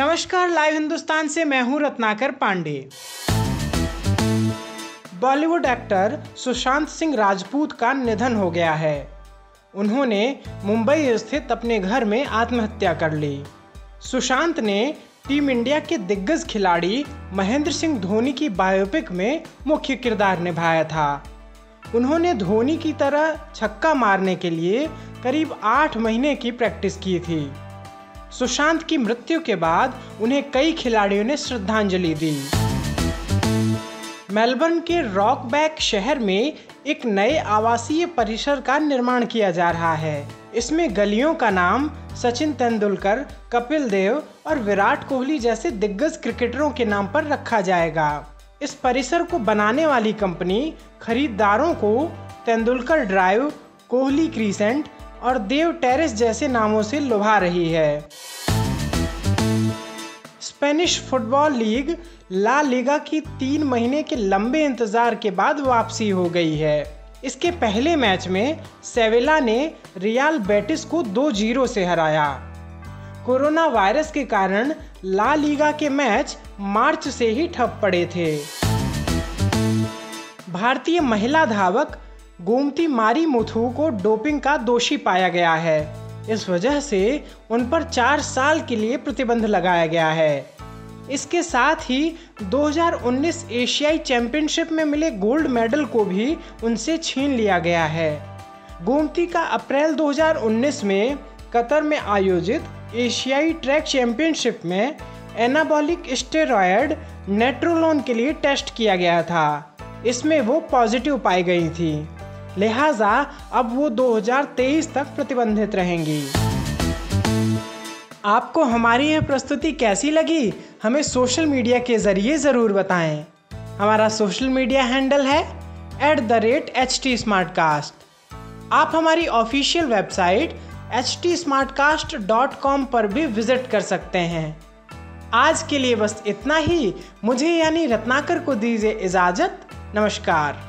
नमस्कार, लाइव हिंदुस्तान से मैं हूँ रत्नाकर पांडे। बॉलीवुड एक्टर सुशांत सिंह राजपूत का निधन हो गया है। उन्होंने मुंबई स्थित अपने घर में आत्महत्या कर ली। सुशांत ने टीम इंडिया के दिग्गज खिलाड़ी महेंद्र सिंह धोनी की बायोपिक में मुख्य किरदार निभाया था। उन्होंने धोनी की तरह छक्का मारने के लिए करीब आठ महीने की प्रैक्टिस की थी। सुशांत की मृत्यु के बाद उन्हें कई खिलाड़ियों ने श्रद्धांजलि दी। मेलबर्न के रॉकबैक शहर में एक नए आवासीय परिसर का निर्माण किया जा रहा है। इसमें गलियों का नाम सचिन तेंदुलकर, कपिल देव और विराट कोहली जैसे दिग्गज क्रिकेटरों के नाम पर रखा जाएगा। इस परिसर को बनाने वाली कंपनी खरीदारों को तेंदुलकर ड्राइव, कोहली क्रीसेंट और देव टेरेस जैसे नामों से लुभा रही है। Spanish football league La Liga की तीन महीने के लंबे इंतज़ार के बाद वापसी हो गई है। इसके पहले मैच में सेवेला ने रियाल बेटिस को दो ज़ीरो से हराया। कोरोना वायरस के कारण ला लीगा के मैच मार्च से ही ठप पड़े थे। भारतीय महिला धावक गोमती मारी मुथु को डोपिंग का दोषी पाया गया है। इस वजह से उन पर चार साल के लिए प्रतिबंध लगाया गया है। इसके साथ ही 2019 एशियाई चैंपियनशिप में मिले गोल्ड मेडल को भी उनसे छीन लिया गया है। गोमती का अप्रैल 2019 में कतर में आयोजित एशियाई ट्रैक चैंपियनशिप में एनाबॉलिक स्टेरॉयड नेट्रोलोन के लिए टेस्ट किया गया था। इसमें वो पॉजिटिव पाई गई थी। लिहाजा अब वो 2023 तक प्रतिबंधित रहेंगी। आपको हमारी यह प्रस्तुति कैसी लगी, हमें सोशल मीडिया के ज़रिए ज़रूर बताएँ। हमारा सोशल मीडिया हैंडल है at the rate H T आप हमारी ऑफिशियल वेबसाइट एच टी पर भी विज़िट कर सकते हैं। आज के लिए बस इतना ही। मुझे यानी रत्नाकर को दीजिए इजाज़त। नमस्कार।